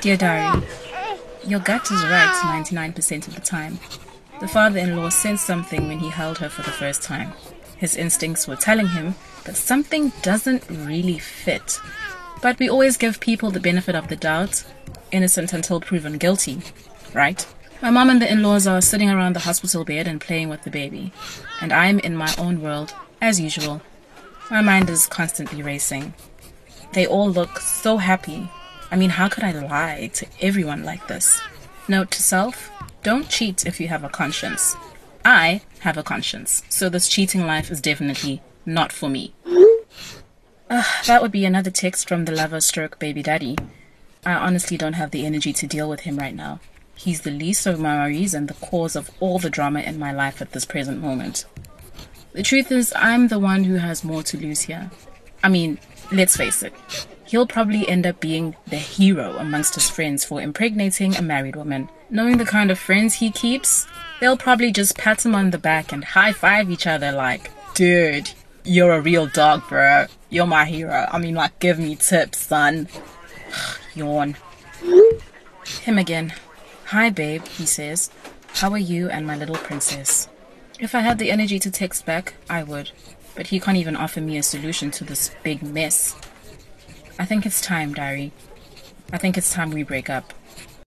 Dear Diary, your gut is right 99% of the time. The father in law sensed something when he held her for the first time. His instincts were telling him that something doesn't really fit. But we always give people the benefit of the doubt, innocent until proven guilty, right? My mom and the in laws are sitting around the hospital bed and playing with the baby, and I'm in my own world, as usual. My mind is constantly racing. They all look so happy. I mean, how could I lie to everyone like this? Note to self don't cheat if you have a conscience. I have a conscience, so this cheating life is definitely not for me. Uh, that would be another text from the lover stroke baby daddy. I honestly don't have the energy to deal with him right now. He's the least of my worries and the cause of all the drama in my life at this present moment. The truth is, I'm the one who has more to lose here. I mean, let's face it, he'll probably end up being the hero amongst his friends for impregnating a married woman. Knowing the kind of friends he keeps, they'll probably just pat him on the back and high five each other like, dude, you're a real dog, bro. You're my hero. I mean, like, give me tips, son. Yawn. Him again. Hi, babe, he says. How are you and my little princess? If I had the energy to text back, I would. But he can't even offer me a solution to this big mess. I think it's time, diary. I think it's time we break up.